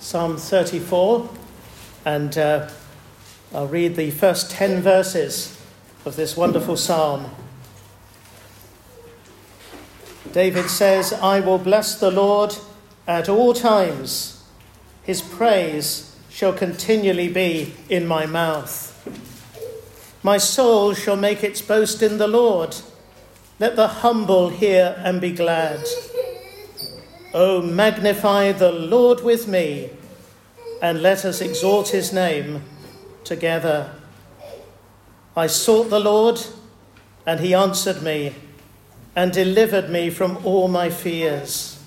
Psalm 34, and uh, I'll read the first 10 verses of this wonderful psalm. David says, I will bless the Lord at all times, his praise shall continually be in my mouth. My soul shall make its boast in the Lord. Let the humble hear and be glad. Oh, magnify the Lord with me, and let us exalt his name together. I sought the Lord, and he answered me and delivered me from all my fears.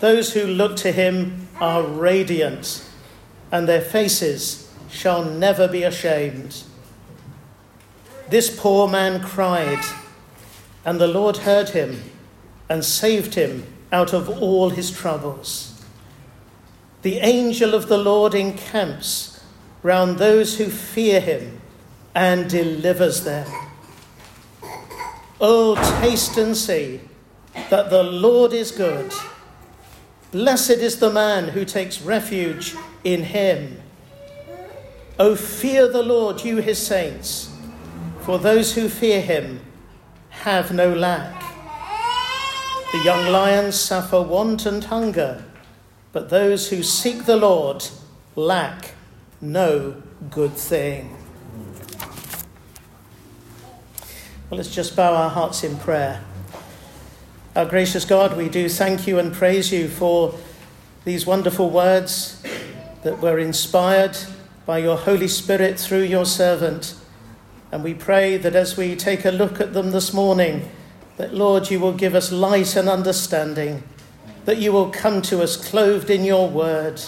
Those who look to him are radiant, and their faces shall never be ashamed. This poor man cried, and the Lord heard him and saved him out of all his troubles. The angel of the Lord encamps round those who fear him and delivers them. Oh, taste and see that the Lord is good. Blessed is the man who takes refuge in him. Oh, fear the Lord, you his saints, for those who fear him have no lack. The young lions suffer want and hunger, but those who seek the Lord lack no good thing. Well, let's just bow our hearts in prayer. Our gracious God, we do thank you and praise you for these wonderful words that were inspired by your Holy Spirit through your servant. And we pray that as we take a look at them this morning, that, Lord, you will give us light and understanding, that you will come to us clothed in your word.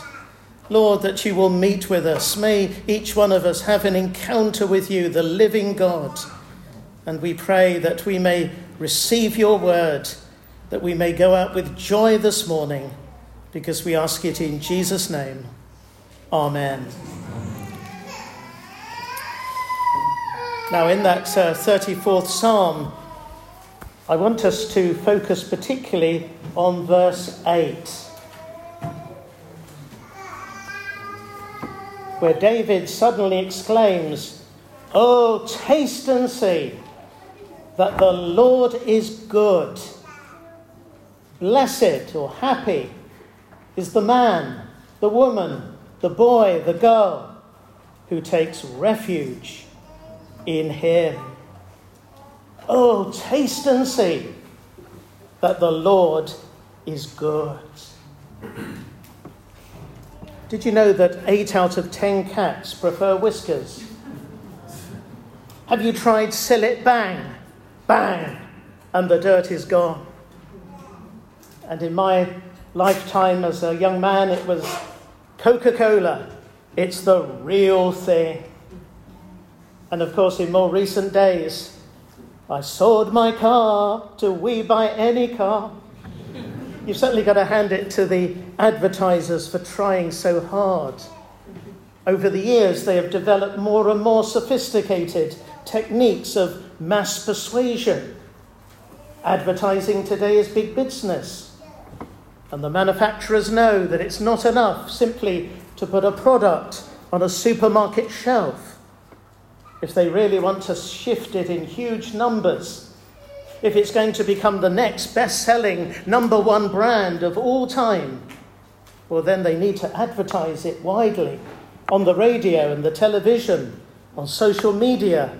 Lord, that you will meet with us. May each one of us have an encounter with you, the living God. And we pray that we may receive your word, that we may go out with joy this morning, because we ask it in Jesus' name. Amen. Now, in that uh, 34th Psalm, I want us to focus particularly on verse 8, where David suddenly exclaims, Oh, taste and see that the Lord is good. Blessed or happy is the man, the woman, the boy, the girl who takes refuge in him. Oh, taste and see that the Lord is good. Did you know that eight out of ten cats prefer Whiskas? Have you tried Cillit Bang? Bang! And the dirt is gone. And in my lifetime as a young man, it was Coca Cola. It's the real thing. And of course, in more recent days, I sold my car to We Buy Any Car. You've certainly got to hand it to the advertisers for trying so hard. Over the years, they have developed more and more sophisticated techniques of mass persuasion. Advertising today is big business. And the manufacturers know that it's not enough simply to put a product on a supermarket shelf if they really want to shift it in huge numbers, if it's going to become the next best selling number one brand of all time, well, then they need to advertise it widely on the radio and the television, on social media,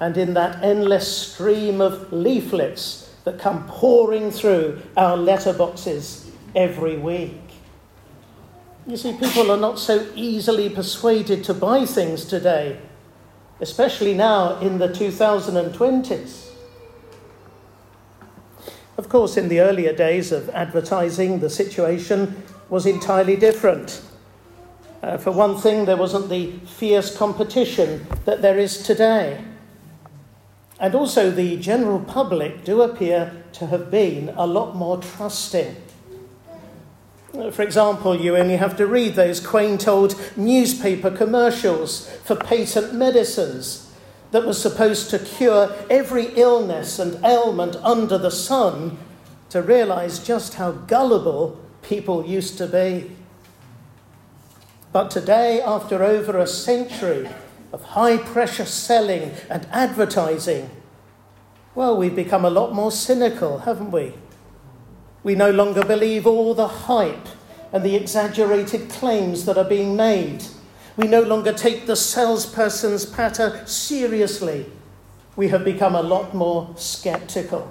and in that endless stream of leaflets that come pouring through our letterboxes every week. You see, people are not so easily persuaded to buy things today especially now in the 2020s. Of course, in the earlier days of advertising, the situation was entirely different. Uh, for one thing, there wasn't the fierce competition that there is today. And also, the general public do appear to have been a lot more trusting. For example, you only have to read those quaint old newspaper commercials for patent medicines that were supposed to cure every illness and ailment under the sun to realize just how gullible people used to be. But today, after over a century of high pressure selling and advertising, well, we've become a lot more cynical, haven't we? We no longer believe all the hype and the exaggerated claims that are being made. We no longer take the salesperson's patter seriously. We have become a lot more skeptical.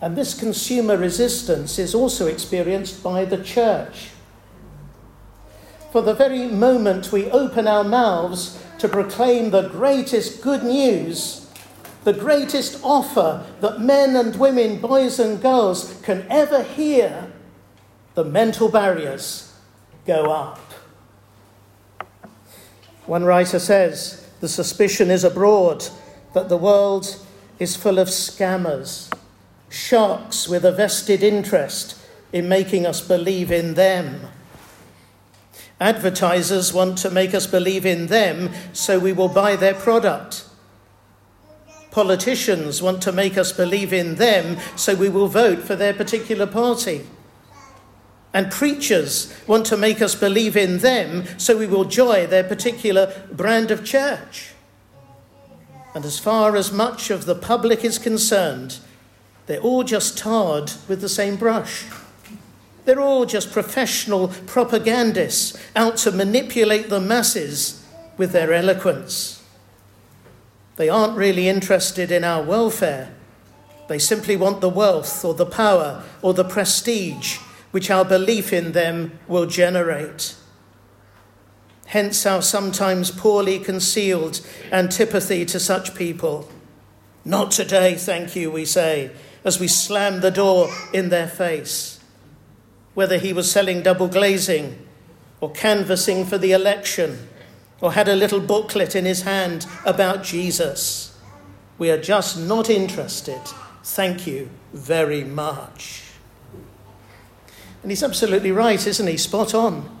And this consumer resistance is also experienced by the church. For the very moment we open our mouths to proclaim the greatest good news, the greatest offer that men and women, boys and girls can ever hear, the mental barriers go up. One writer says the suspicion is abroad that the world is full of scammers sharks with a vested interest in making us believe in them. Advertisers want to make us believe in them so we will buy their product. Politicians want to make us believe in them so we will vote for their particular party. And preachers want to make us believe in them so we will join their particular brand of church. And as far as much of the public is concerned, they're all just tarred with the same brush. They're all just professional propagandists out to manipulate the masses with their eloquence. They aren't really interested in our welfare. They simply want the wealth or the power or the prestige which our belief in them will generate. Hence our sometimes poorly concealed antipathy to such people. Not today, thank you, we say, as we slam the door in their face. Whether he was selling double glazing or canvassing for the election or had a little booklet in his hand about Jesus. We are just not interested. Thank you very much. And he's absolutely right, isn't he? Spot on.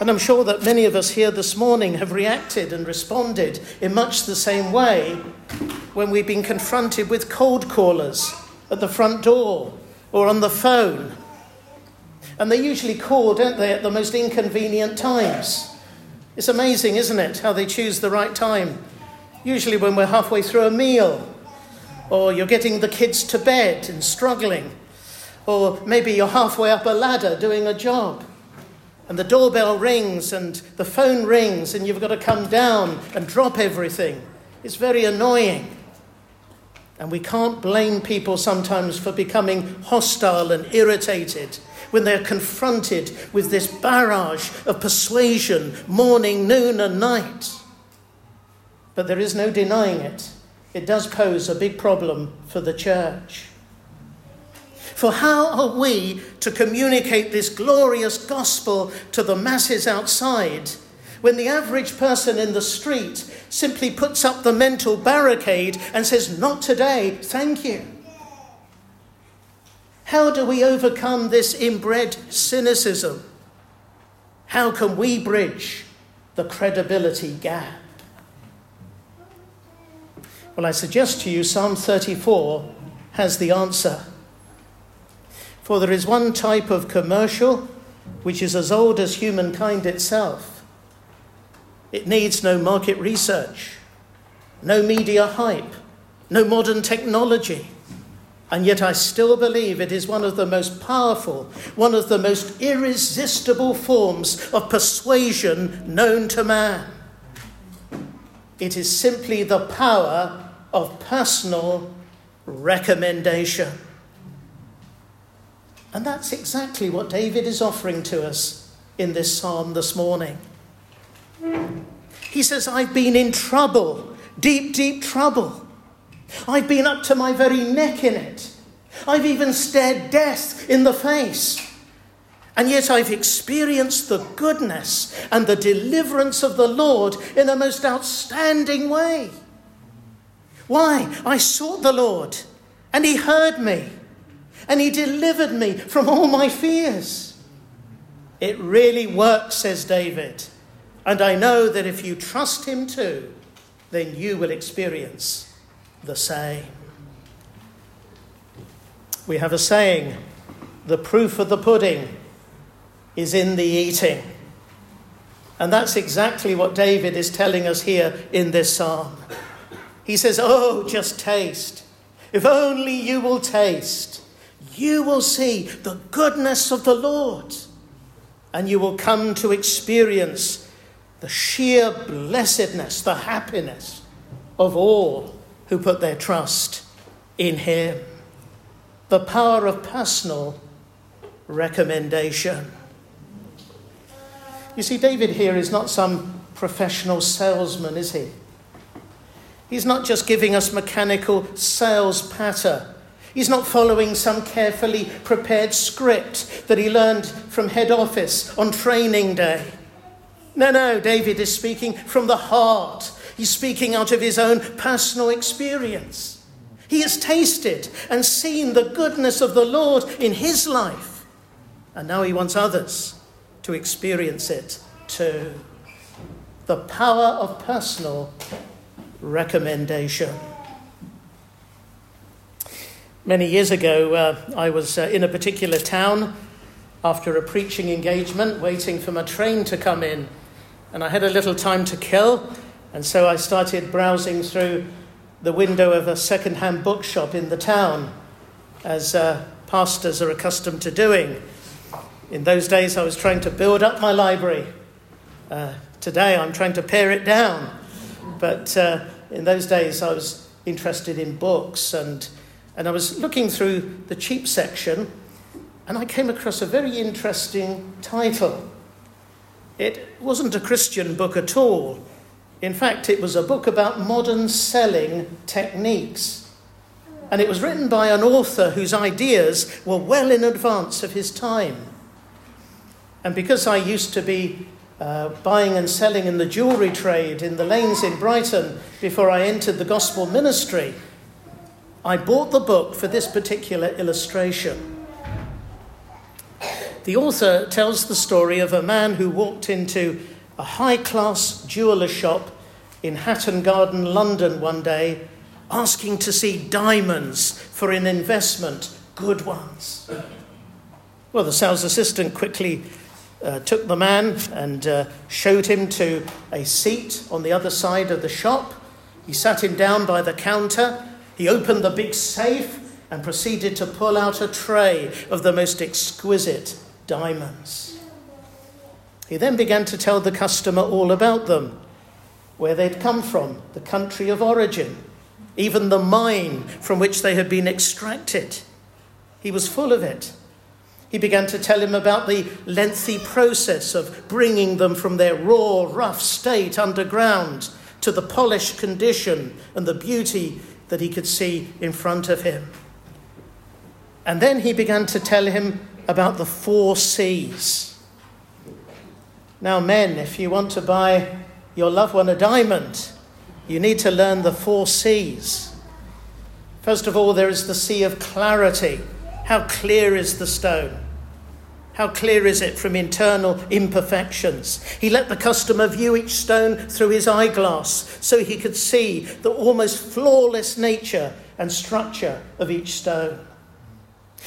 And I'm sure that many of us here this morning have reacted and responded in much the same way when we've been confronted with cold callers at the front door or on the phone. And they usually call, don't they, at the most inconvenient times. It's amazing, isn't it, how they choose the right time? Usually when we're halfway through a meal, or you're getting the kids to bed and struggling, or maybe you're halfway up a ladder doing a job and the doorbell rings and the phone rings and you've got to come down and drop everything. It's very annoying. And we can't blame people sometimes for becoming hostile and irritated when they're confronted with this barrage of persuasion morning, noon, and night. But there is no denying it. It does pose a big problem for the church. For how are we to communicate this glorious gospel to the masses outside when the average person in the street simply puts up the mental barricade and says, Not today, thank you? How do we overcome this inbred cynicism? How can we bridge the credibility gap? Well, I suggest to you Psalm 34 has the answer. For there is one type of commercial which is as old as humankind itself. It needs no market research, no media hype, no modern technology. And yet, I still believe it is one of the most powerful, one of the most irresistible forms of persuasion known to man. It is simply the power of personal recommendation. And that's exactly what David is offering to us in this psalm this morning. He says, I've been in trouble, deep, deep trouble. I've been up to my very neck in it. I've even stared death in the face. And yet I've experienced the goodness and the deliverance of the Lord in a most outstanding way. Why? I sought the Lord and He heard me and he delivered me from all my fears. It really works, says David. And I know that if you trust him too, then you will experience the same. We have a saying the proof of the pudding is in the eating. And that's exactly what David is telling us here in this psalm. He says, Oh, just taste. If only you will taste, you will see the goodness of the Lord, and you will come to experience the sheer blessedness, the happiness of all who put their trust in Him. The power of personal recommendation. You see, David here is not some professional salesman, is he? He's not just giving us mechanical sales patter. He's not following some carefully prepared script that he learned from head office on training day. No, no, David is speaking from the heart. He's speaking out of his own personal experience. He has tasted and seen the goodness of the Lord in his life, and now he wants others to experience it too. The power of personal recommendation. Many years ago, uh, I was uh, in a particular town after a preaching engagement, waiting for my train to come in, and I had a little time to kill, and so I started browsing through the window of a second hand bookshop in the town, as uh, pastors are accustomed to doing. In those days, I was trying to build up my library. Uh, today, I'm trying to pare it down. But uh, in those days, I was interested in books, and, and I was looking through the cheap section, and I came across a very interesting title. It wasn't a Christian book at all. In fact, it was a book about modern selling techniques. And it was written by an author whose ideas were well in advance of his time. And because I used to be uh, buying and selling in the jewellery trade in the lanes in Brighton before I entered the gospel ministry, I bought the book for this particular illustration. The author tells the story of a man who walked into a high class jeweller shop in Hatton Garden, London, one day, asking to see diamonds for an investment, good ones. Well, the sales assistant quickly uh, took the man and uh, showed him to a seat on the other side of the shop. He sat him down by the counter. He opened the big safe and proceeded to pull out a tray of the most exquisite diamonds. He then began to tell the customer all about them where they'd come from, the country of origin, even the mine from which they had been extracted. He was full of it. He began to tell him about the lengthy process of bringing them from their raw, rough state underground to the polished condition and the beauty that he could see in front of him. And then he began to tell him about the four C's. Now, men, if you want to buy your loved one a diamond, you need to learn the four C's. First of all, there is the C of clarity. How clear is the stone? How clear is it from internal imperfections? He let the customer view each stone through his eyeglass so he could see the almost flawless nature and structure of each stone.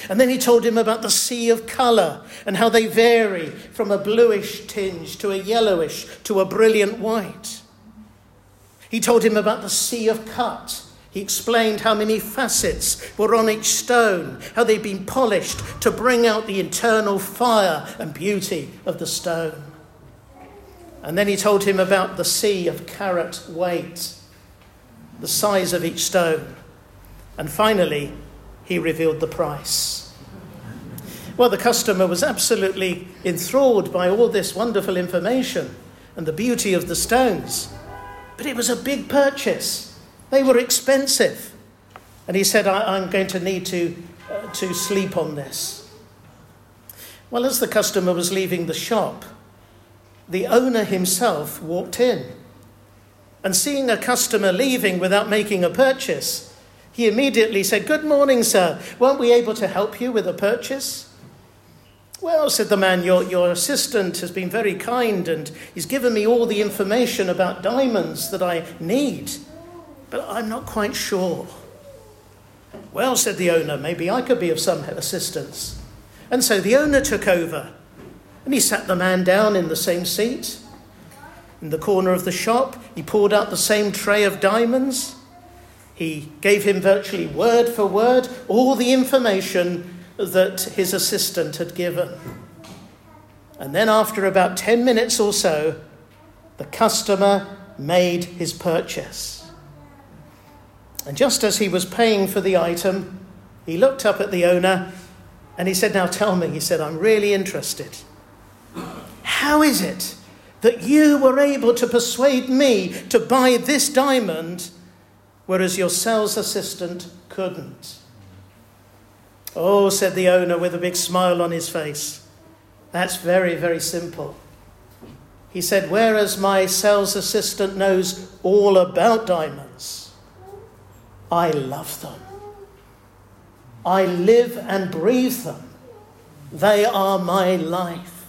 And then he told him about the C of colour and how they vary from a bluish tinge to a yellowish to a brilliant white. He told him about the C of cut he explained how many facets were on each stone, how they'd been polished to bring out the internal fire and beauty of the stone. And then he told him about the C of carat weight, the size of each stone. And finally, he revealed the price. Well, the customer was absolutely enthralled by all this wonderful information and the beauty of the stones. But it was a big purchase. They were expensive. And he said, I, am going to need to, uh, to sleep on this. Well, as the customer was leaving the shop, the owner himself walked in. And seeing a customer leaving without making a purchase, he immediately said, Good morning, sir. Weren't we able to help you with a purchase? Well, said the man, your, your assistant has been very kind and he's given me all the information about diamonds that I need but I'm not quite sure. Well, said the owner, maybe I could be of some assistance. And so the owner took over. And he sat the man down in the same seat. In the corner of the shop, he poured out the same tray of diamonds. He gave him virtually word for word all the information that his assistant had given. And then, after about 10 minutes or so, the customer made his purchase. And just as he was paying for the item, he looked up at the owner and he said, Now tell me, he said, I'm really interested. How is it that you were able to persuade me to buy this diamond, whereas your sales assistant couldn't? Oh, said the owner with a big smile on his face. That's very, very simple. He said, Whereas my sales assistant knows all about diamonds, I love them. I live and breathe them. They are my life.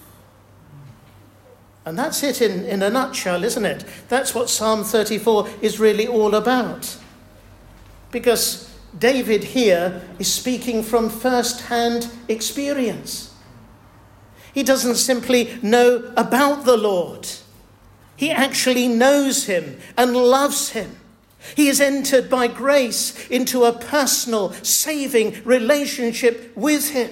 And that's it in, in a nutshell, isn't it? That's what Psalm 34 is really all about. Because David here is speaking from first hand experience. He doesn't simply know about the Lord, he actually knows him and loves him. He is entered by grace into a personal, saving relationship with him.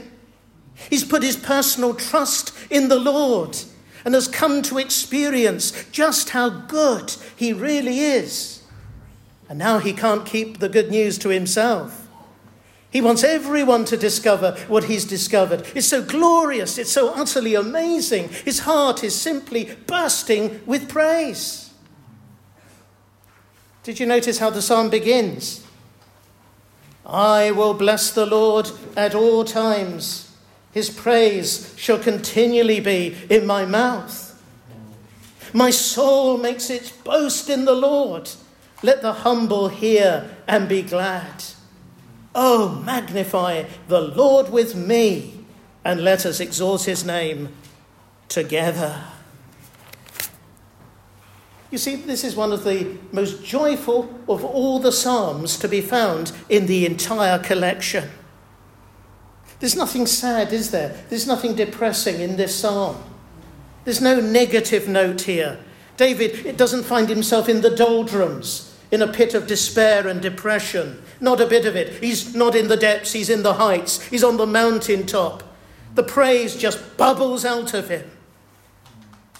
He's put his personal trust in the Lord and has come to experience just how good he really is. And now he can't keep the good news to himself. He wants everyone to discover what he's discovered. It's so glorious, it's so utterly amazing. His heart is simply bursting with praise. Did you notice how the psalm begins? I will bless the Lord at all times. His praise shall continually be in my mouth. My soul makes its boast in the Lord. Let the humble hear and be glad. Oh, magnify the Lord with me, and let us exalt his name together. You see, this is one of the most joyful of all the Psalms to be found in the entire collection. There's nothing sad, is there? There's nothing depressing in this psalm. There's no negative note here. David it doesn't find himself in the doldrums, in a pit of despair and depression. Not a bit of it. He's not in the depths, he's in the heights, he's on the mountain top. The praise just bubbles out of him.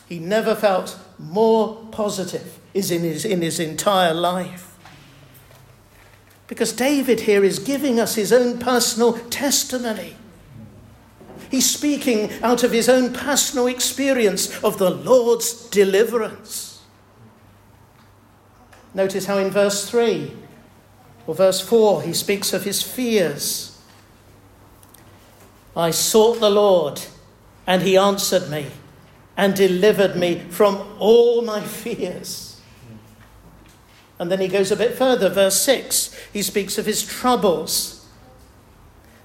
He never felt more positive is in his, in his entire life. Because David here is giving us his own personal testimony. He's speaking out of his own personal experience of the Lord's deliverance. Notice how in verse 3 or verse 4 he speaks of his fears. I sought the Lord, and he answered me and delivered me from all my fears. And then he goes a bit further, verse 6. He speaks of his troubles.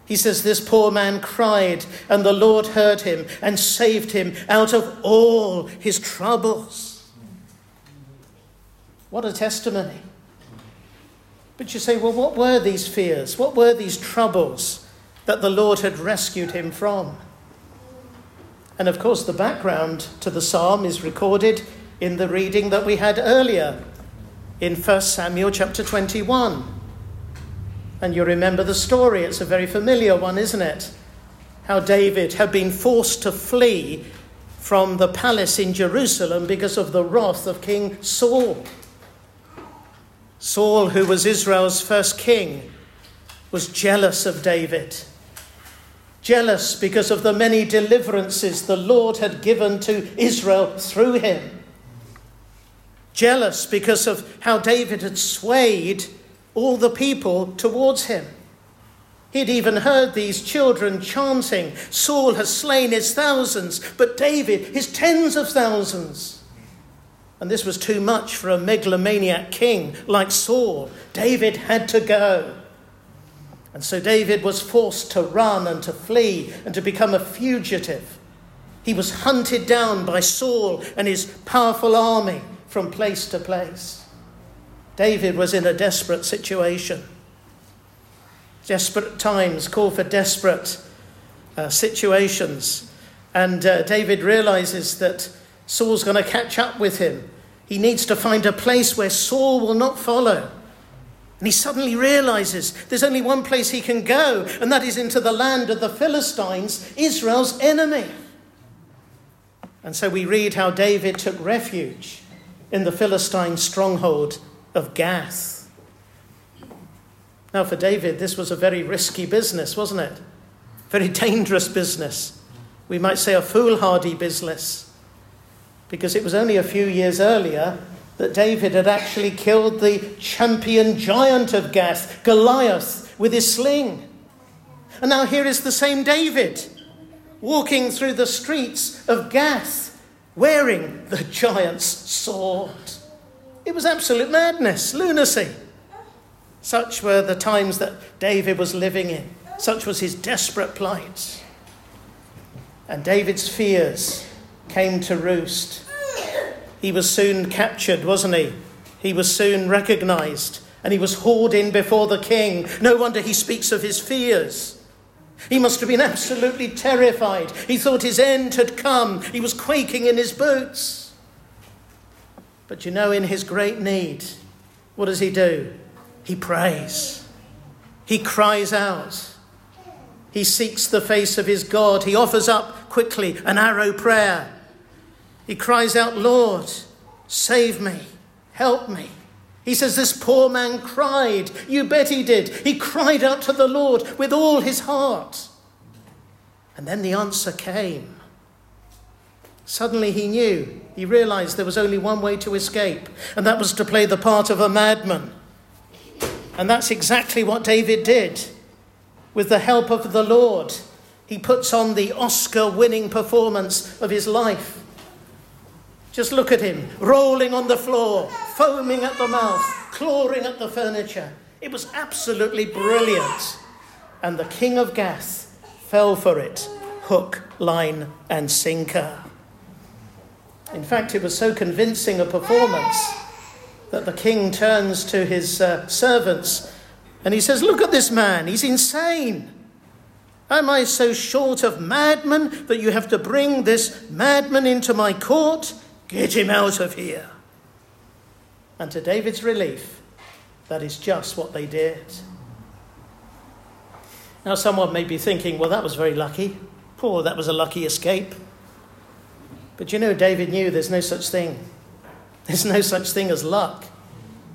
He says, This poor man cried, and the Lord heard him and saved him out of all his troubles. What a testimony. But you say, well, what were these fears? What were these troubles that the Lord had rescued him from? And of course, the background to the psalm is recorded in the reading that we had earlier in 1 Samuel chapter 21. And you remember the story, it's a very familiar one, isn't it? How David had been forced to flee from the palace in Jerusalem because of the wrath of King Saul. Saul, who was Israel's first king, was jealous of David. Jealous because of the many deliverances the Lord had given to Israel through him jealous because of how David had swayed all the people towards him. He'd even heard these children chanting, Saul has slain his thousands, but David his tens of thousands. And this was too much for a megalomaniac king like Saul. David had to go. And so David was forced to run and to flee and to become a fugitive. He was hunted down by Saul and his powerful army from place to place. David was in a desperate situation. Desperate times call for desperate uh, situations. And uh, David realizes that Saul's going to catch up with him. He needs to find a place where Saul will not follow. And he suddenly realizes there's only one place he can go, and that is into the land of the Philistines, Israel's enemy. And so we read how David took refuge in the Philistine stronghold of Gath. Now, for David, this was a very risky business, wasn't it? Very dangerous business. We might say a foolhardy business. Because it was only a few years earlier that David had actually killed the champion giant of Gath, Goliath, with his sling. And now here is the same David walking through the streets of Gath wearing the giant's sword. It was absolute madness, lunacy. Such were the times that David was living in. Such was his desperate plight. And David's fears came to roost. He was soon captured, wasn't he? He was soon recognized and he was hauled in before the king. No wonder he speaks of his fears. He must have been absolutely terrified. He thought his end had come. He was quaking in his boots. But you know, in his great need, what does he do? He prays. He cries out. He seeks the face of his God. He offers up quickly an arrow prayer. He cries out, Lord, save me, help me. He says, This poor man cried. You bet he did. He cried out to the Lord with all his heart. And then the answer came. Suddenly he knew, he realized there was only one way to escape, and that was to play the part of a madman. And that's exactly what David did. With the help of the Lord, he puts on the Oscar winning performance of his life. Just look at him, rolling on the floor, foaming at the mouth, clawing at the furniture. It was absolutely brilliant. And the king of Gath fell for it hook, line, and sinker. In fact, it was so convincing a performance that the king turns to his uh, servants and he says, Look at this man, he's insane. Am I so short of madmen that you have to bring this madman into my court? Get him out of here. And to David's relief, that is just what they did. Now, someone may be thinking, well, that was very lucky. Poor, that was a lucky escape. But you know, David knew there's no such thing. There's no such thing as luck.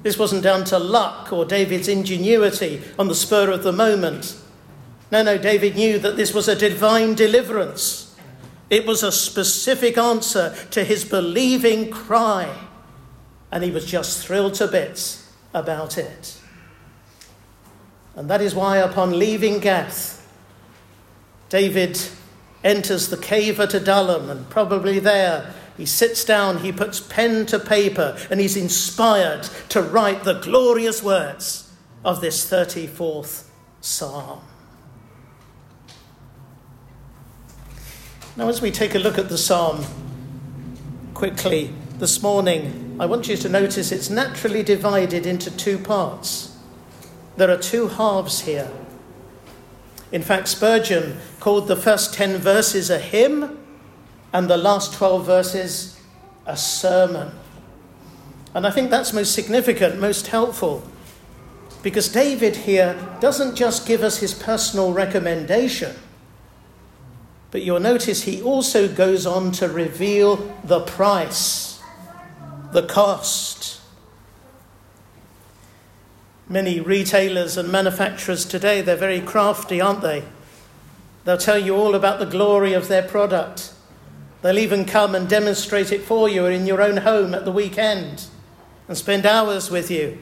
This wasn't down to luck or David's ingenuity on the spur of the moment. No, no, David knew that this was a divine deliverance. It was a specific answer to his believing cry, and he was just thrilled to bits about it. And that is why, upon leaving Gath, David enters the cave at Adullam, and probably there he sits down, he puts pen to paper, and he's inspired to write the glorious words of this 34th psalm. Now, as we take a look at the psalm quickly this morning, I want you to notice it's naturally divided into two parts. There are two halves here. In fact, Spurgeon called the first 10 verses a hymn and the last 12 verses a sermon. And I think that's most significant, most helpful, because David here doesn't just give us his personal recommendation but you'll notice he also goes on to reveal the price, the cost. Many retailers and manufacturers today, they're very crafty, aren't they? They'll tell you all about the glory of their product. They'll even come and demonstrate it for you in your own home at the weekend and spend hours with you,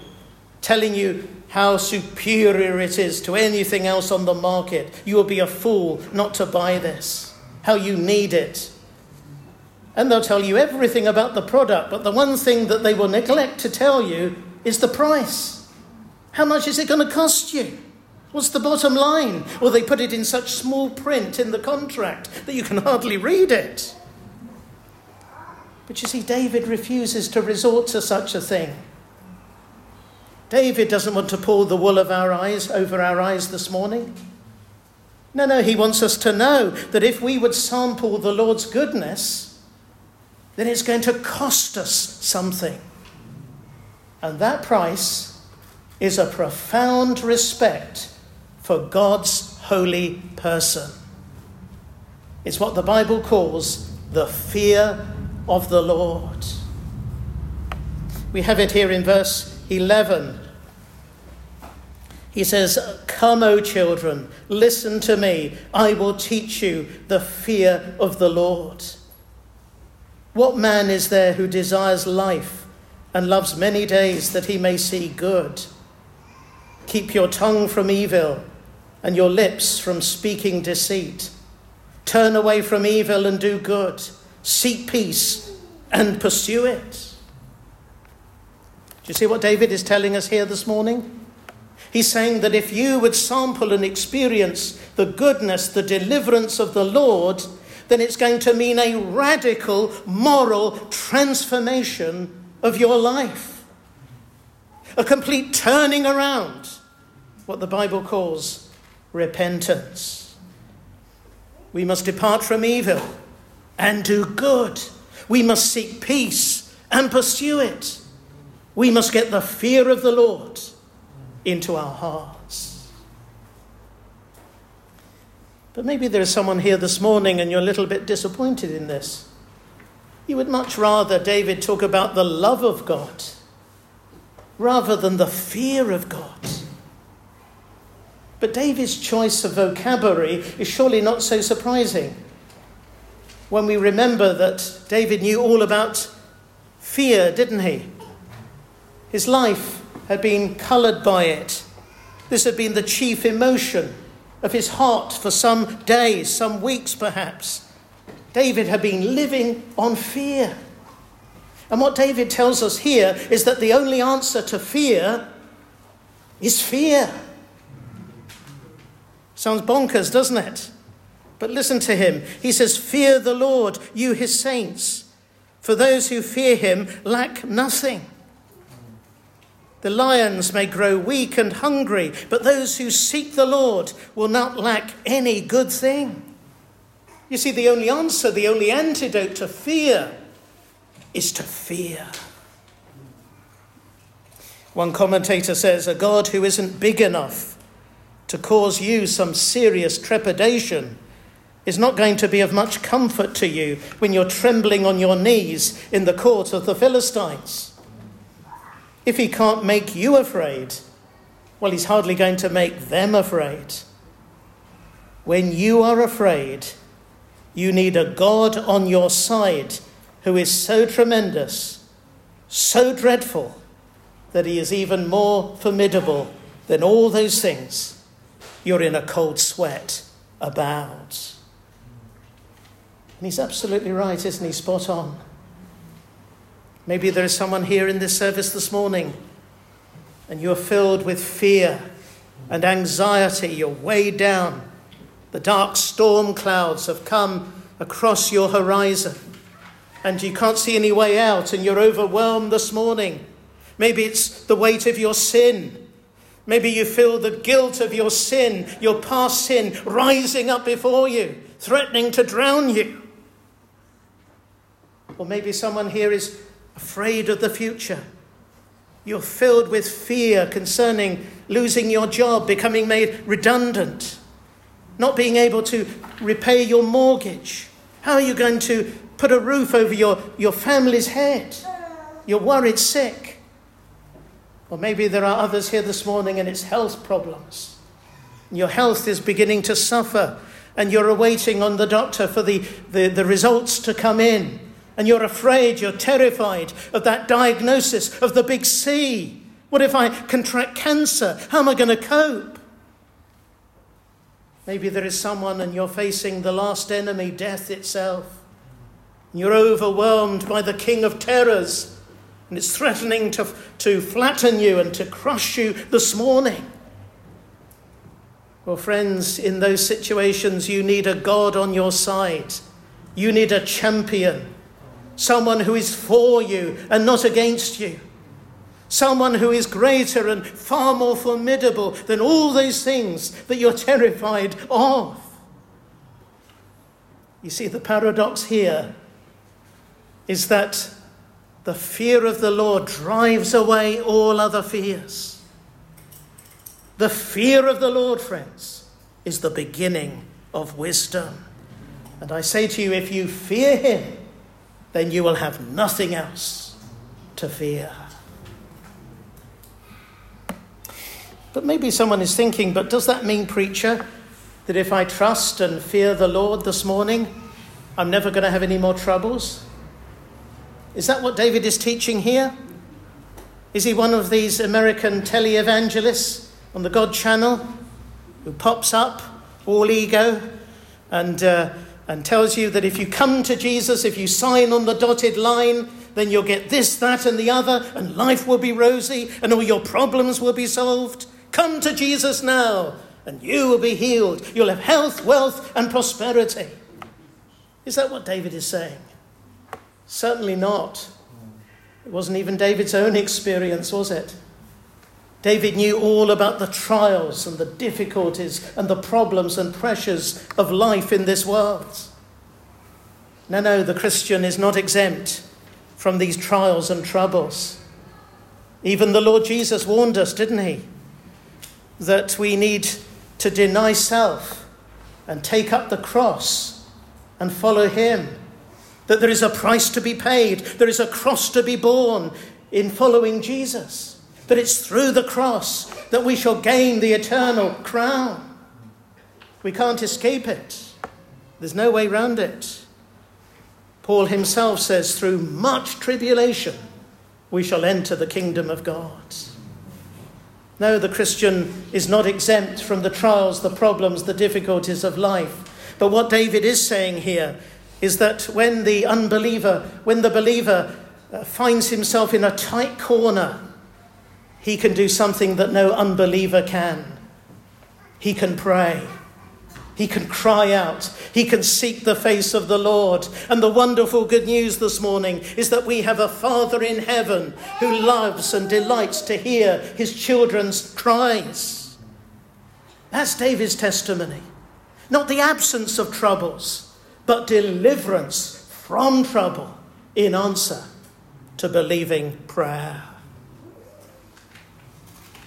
telling you how superior it is to anything else on the market. You will be a fool not to buy this, how you need it. And they'll tell you everything about the product, but the one thing that they will neglect to tell you is the price. How much is it going to cost you? What's the bottom line? Or they put it in such small print in the contract that you can hardly read it. But you see, David refuses to resort to such a thing. David doesn't want to pull the wool of our eyes over our eyes this morning. No, no, he wants us to know that if we would sample the Lord's goodness, then it's going to cost us something. And that price is a profound respect for God's holy person. It's what the Bible calls the fear of the Lord. We have it here in verse 11 he says, Come, O children, listen to me. I will teach you the fear of the Lord. What man is there who desires life and loves many days that he may see good? Keep your tongue from evil and your lips from speaking deceit. Turn away from evil and do good. Seek peace and pursue it. Do you see what David is telling us here this morning? He's saying that if you would sample and experience the goodness, the deliverance of the Lord, then it's going to mean a radical moral transformation of your life. A complete turning around, what the Bible calls repentance. We must depart from evil and do good. We must seek peace and pursue it. We must get the fear of the Lord into our hearts. But maybe there is someone here this morning and you're a little bit disappointed in this. You would much rather David talk about the love of God rather than the fear of God. But David's choice of vocabulary is surely not so surprising when we remember that David knew all about fear, didn't he? His life had been coloured by it. This had been the chief emotion of his heart for some days, some weeks perhaps. David had been living on fear. And what David tells us here is that the only answer to fear is fear. Sounds bonkers, doesn't it? But listen to him. He says, Fear the Lord, you his saints, for those who fear him lack nothing. The lions may grow weak and hungry, but those who seek the Lord will not lack any good thing. You see, the only answer, the only antidote to fear is to fear. One commentator says a God who isn't big enough to cause you some serious trepidation is not going to be of much comfort to you when you're trembling on your knees in the court of the Philistines. If he can't make you afraid, well, he's hardly going to make them afraid. When you are afraid, you need a God on your side who is so tremendous, so dreadful, that he is even more formidable than all those things you're in a cold sweat about. And he's absolutely right, isn't he? Spot on. Maybe there is someone here in this service this morning and you're filled with fear and anxiety. You're weighed down. The dark storm clouds have come across your horizon and you can't see any way out and you're overwhelmed this morning. Maybe it's the weight of your sin. Maybe you feel the guilt of your sin, your past sin, rising up before you, threatening to drown you. Or maybe someone here is afraid of the future. You're filled with fear concerning losing your job, becoming made redundant, not being able to repay your mortgage. How are you going to put a roof over your, your family's head? You're worried sick. Or maybe there are others here this morning and it's health problems. Your health is beginning to suffer and you're awaiting on the doctor for the, the, the results to come in and you're afraid, you're terrified of that diagnosis of the big C. What if I contract cancer? How am I going to cope? Maybe there is someone and you're facing the last enemy, death itself. And you're overwhelmed by the king of terrors, and it's threatening to, to flatten you and to crush you this morning. Well, friends, in those situations, you need a God on your side. You need a champion someone who is for you and not against you, someone who is greater and far more formidable than all those things that you're terrified of. You see, the paradox here is that the fear of the Lord drives away all other fears. The fear of the Lord, friends, is the beginning of wisdom. And I say to you, if you fear him, then you will have nothing else to fear. But maybe someone is thinking, but does that mean, preacher, that if I trust and fear the Lord this morning, I'm never going to have any more troubles? Is that what David is teaching here? Is he one of these American televangelists on the God channel who pops up, all ego, and, uh, and tells you that if you come to Jesus, if you sign on the dotted line, then you'll get this, that, and the other, and life will be rosy, and all your problems will be solved? Come to Jesus now, and you will be healed. You'll have health, wealth, and prosperity. Is that what David is saying? Certainly not. It wasn't even David's own experience, was it? David knew all about the trials and the difficulties and the problems and pressures of life in this world. No, no, the Christian is not exempt from these trials and troubles. Even the Lord Jesus warned us, didn't he? That we need to deny self and take up the cross and follow him that there is a price to be paid, there is a cross to be borne in following Jesus, that it's through the cross that we shall gain the eternal crown. We can't escape it, there's no way round it. Paul himself says, through much tribulation, we shall enter the kingdom of God. No, the Christian is not exempt from the trials, the problems, the difficulties of life. But what David is saying here is that when the unbeliever, when the believer uh, finds himself in a tight corner, he can do something that no unbeliever can. He can pray. He can cry out. He can seek the face of the Lord. And the wonderful good news this morning is that we have a Father in heaven who loves and delights to hear his children's cries. That's David's testimony. Not the absence of troubles, but deliverance from trouble in answer to believing prayer.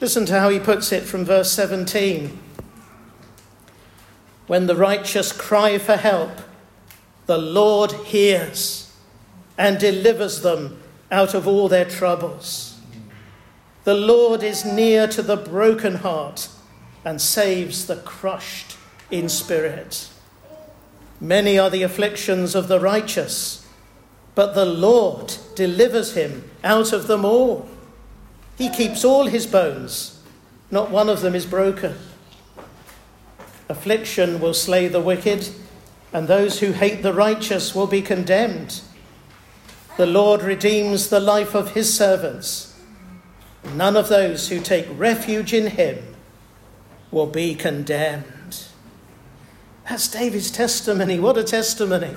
Listen to how he puts it from verse 17. When the righteous cry for help, the Lord hears and delivers them out of all their troubles. The Lord is near to the broken heart and saves the crushed in spirit. Many are the afflictions of the righteous, but the Lord delivers him out of them all. He keeps all his bones, not one of them is broken. Affliction will slay the wicked, and those who hate the righteous will be condemned. The Lord redeems the life of his servants. None of those who take refuge in him will be condemned. That's David's testimony. What a testimony.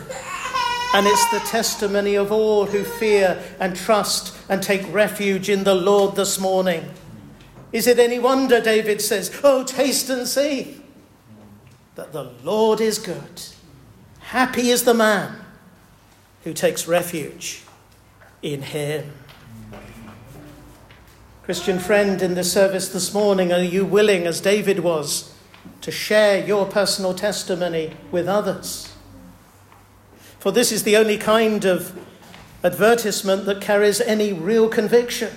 And it's the testimony of all who fear and trust and take refuge in the Lord this morning. Is it any wonder, David says, Oh, taste and see that the Lord is good. Happy is the man who takes refuge in him. Christian friend, in the service this morning, are you willing, as David was, to share your personal testimony with others. For this is the only kind of advertisement that carries any real conviction.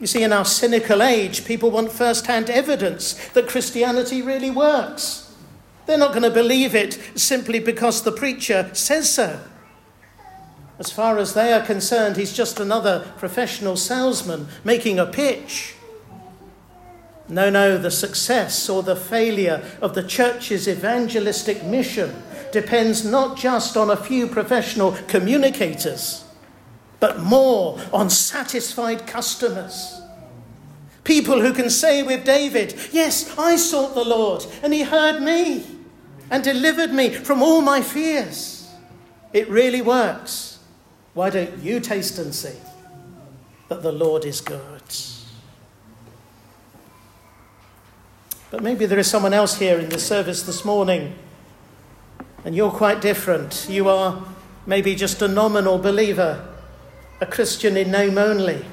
You see, in our cynical age, people want first hand evidence that Christianity really works. They're not going to believe it simply because the preacher says so. As far as they are concerned, he's just another professional salesman making a pitch. No, no, the success or the failure of the church's evangelistic mission depends not just on a few professional communicators, but more on satisfied customers. People who can say with David, Yes, I sought the Lord, and he heard me and delivered me from all my fears. It really works. Why don't you taste and see that the Lord is good? But maybe there is someone else here in the service this morning And you're quite different. You are maybe just a nominal believer, a Christian in name only.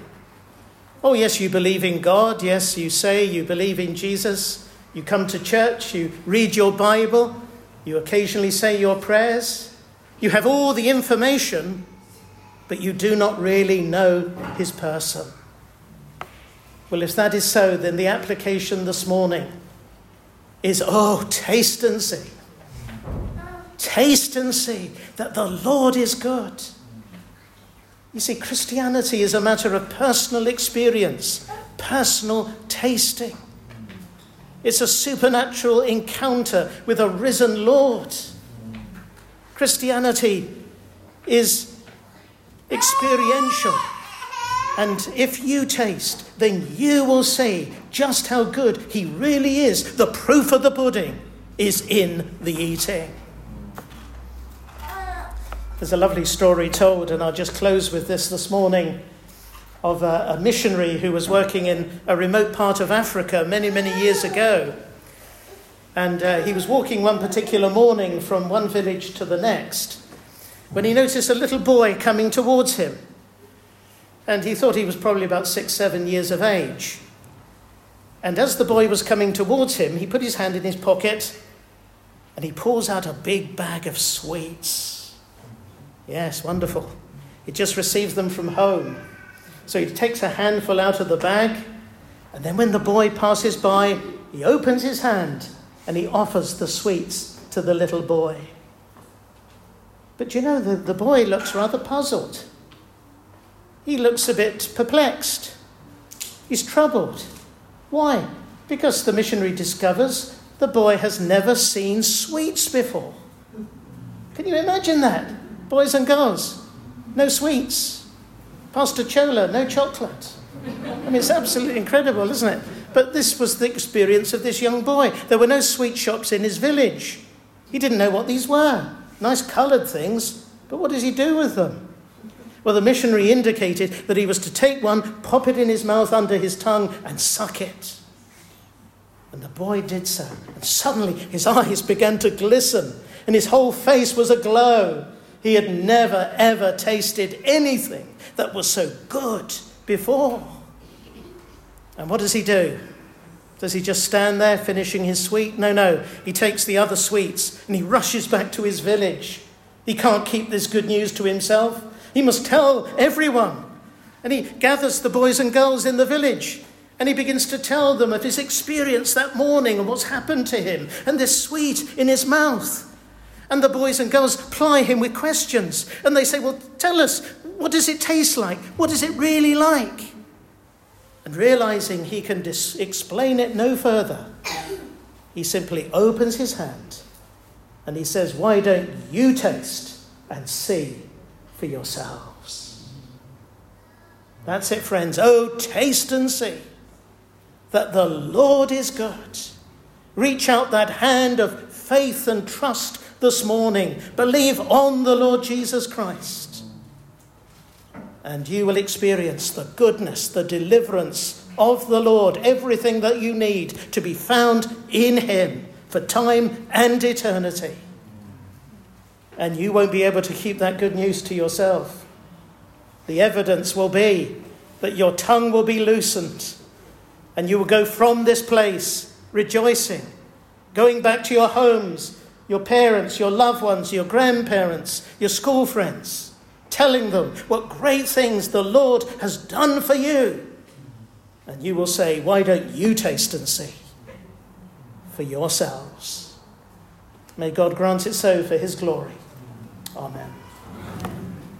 Oh, yes, you believe in God. Yes, you say you believe in Jesus. You come to church. You read your Bible. You occasionally say your prayers. You have all the information, but you do not really know his person. Well, if that is so, then the application this morning is oh, taste and see. Taste and see that the Lord is good. You see, Christianity is a matter of personal experience, personal tasting. It's a supernatural encounter with a risen Lord. Christianity is experiential. And if you taste, then you will see just how good He really is. The proof of the pudding is in the eating. There's a lovely story told, and I'll just close with this this morning of a, a, missionary who was working in a remote part of Africa many, many years ago. And uh, he was walking one particular morning from one village to the next when he noticed a little boy coming towards him. And he thought he was probably about six, seven years of age. And as the boy was coming towards him, he put his hand in his pocket and he pulls out a big bag of sweets. Yes, wonderful. He just receives them from home. So he takes a handful out of the bag, and then when the boy passes by, he opens his hand and he offers the sweets to the little boy. But you know, the, the boy looks rather puzzled. He looks a bit perplexed. He's troubled. Why? Because the missionary discovers the boy has never seen sweets before. Can you imagine that? Boys and girls, no sweets. Pastor Chola, no chocolate. I mean, it's absolutely incredible, isn't it? But this was the experience of this young boy. There were no sweet shops in his village. He didn't know what these were. Nice coloured things, but what does he do with them? Well, the missionary indicated that he was to take one, pop it in his mouth under his tongue, and suck it. And the boy did so. And suddenly his eyes began to glisten, and his whole face was aglow. He had never, ever tasted anything that was so good before. And what does he do? Does he just stand there finishing his sweet? No, no. He takes the other sweets and he rushes back to his village. He can't keep this good news to himself. He must tell everyone. And he gathers the boys and girls in the village and he begins to tell them of his experience that morning and what's happened to him and this sweet in his mouth. And the boys and girls ply him with questions. And they say, Well, tell us, what does it taste like? What is it really like? And realizing he can dis- explain it no further, he simply opens his hand and he says, Why don't you taste and see for yourselves? That's it, friends. Oh, taste and see that the Lord is good. Reach out that hand of faith and trust this morning. Believe on the Lord Jesus Christ. And you will experience the goodness, the deliverance of the Lord, everything that you need to be found in Him for time and eternity. And you won't be able to keep that good news to yourself. The evidence will be that your tongue will be loosened and you will go from this place rejoicing, going back to your homes your parents, your loved ones, your grandparents, your school friends, telling them what great things the Lord has done for you. And you will say, Why don't you taste and see for yourselves? May God grant it so for his glory. Amen.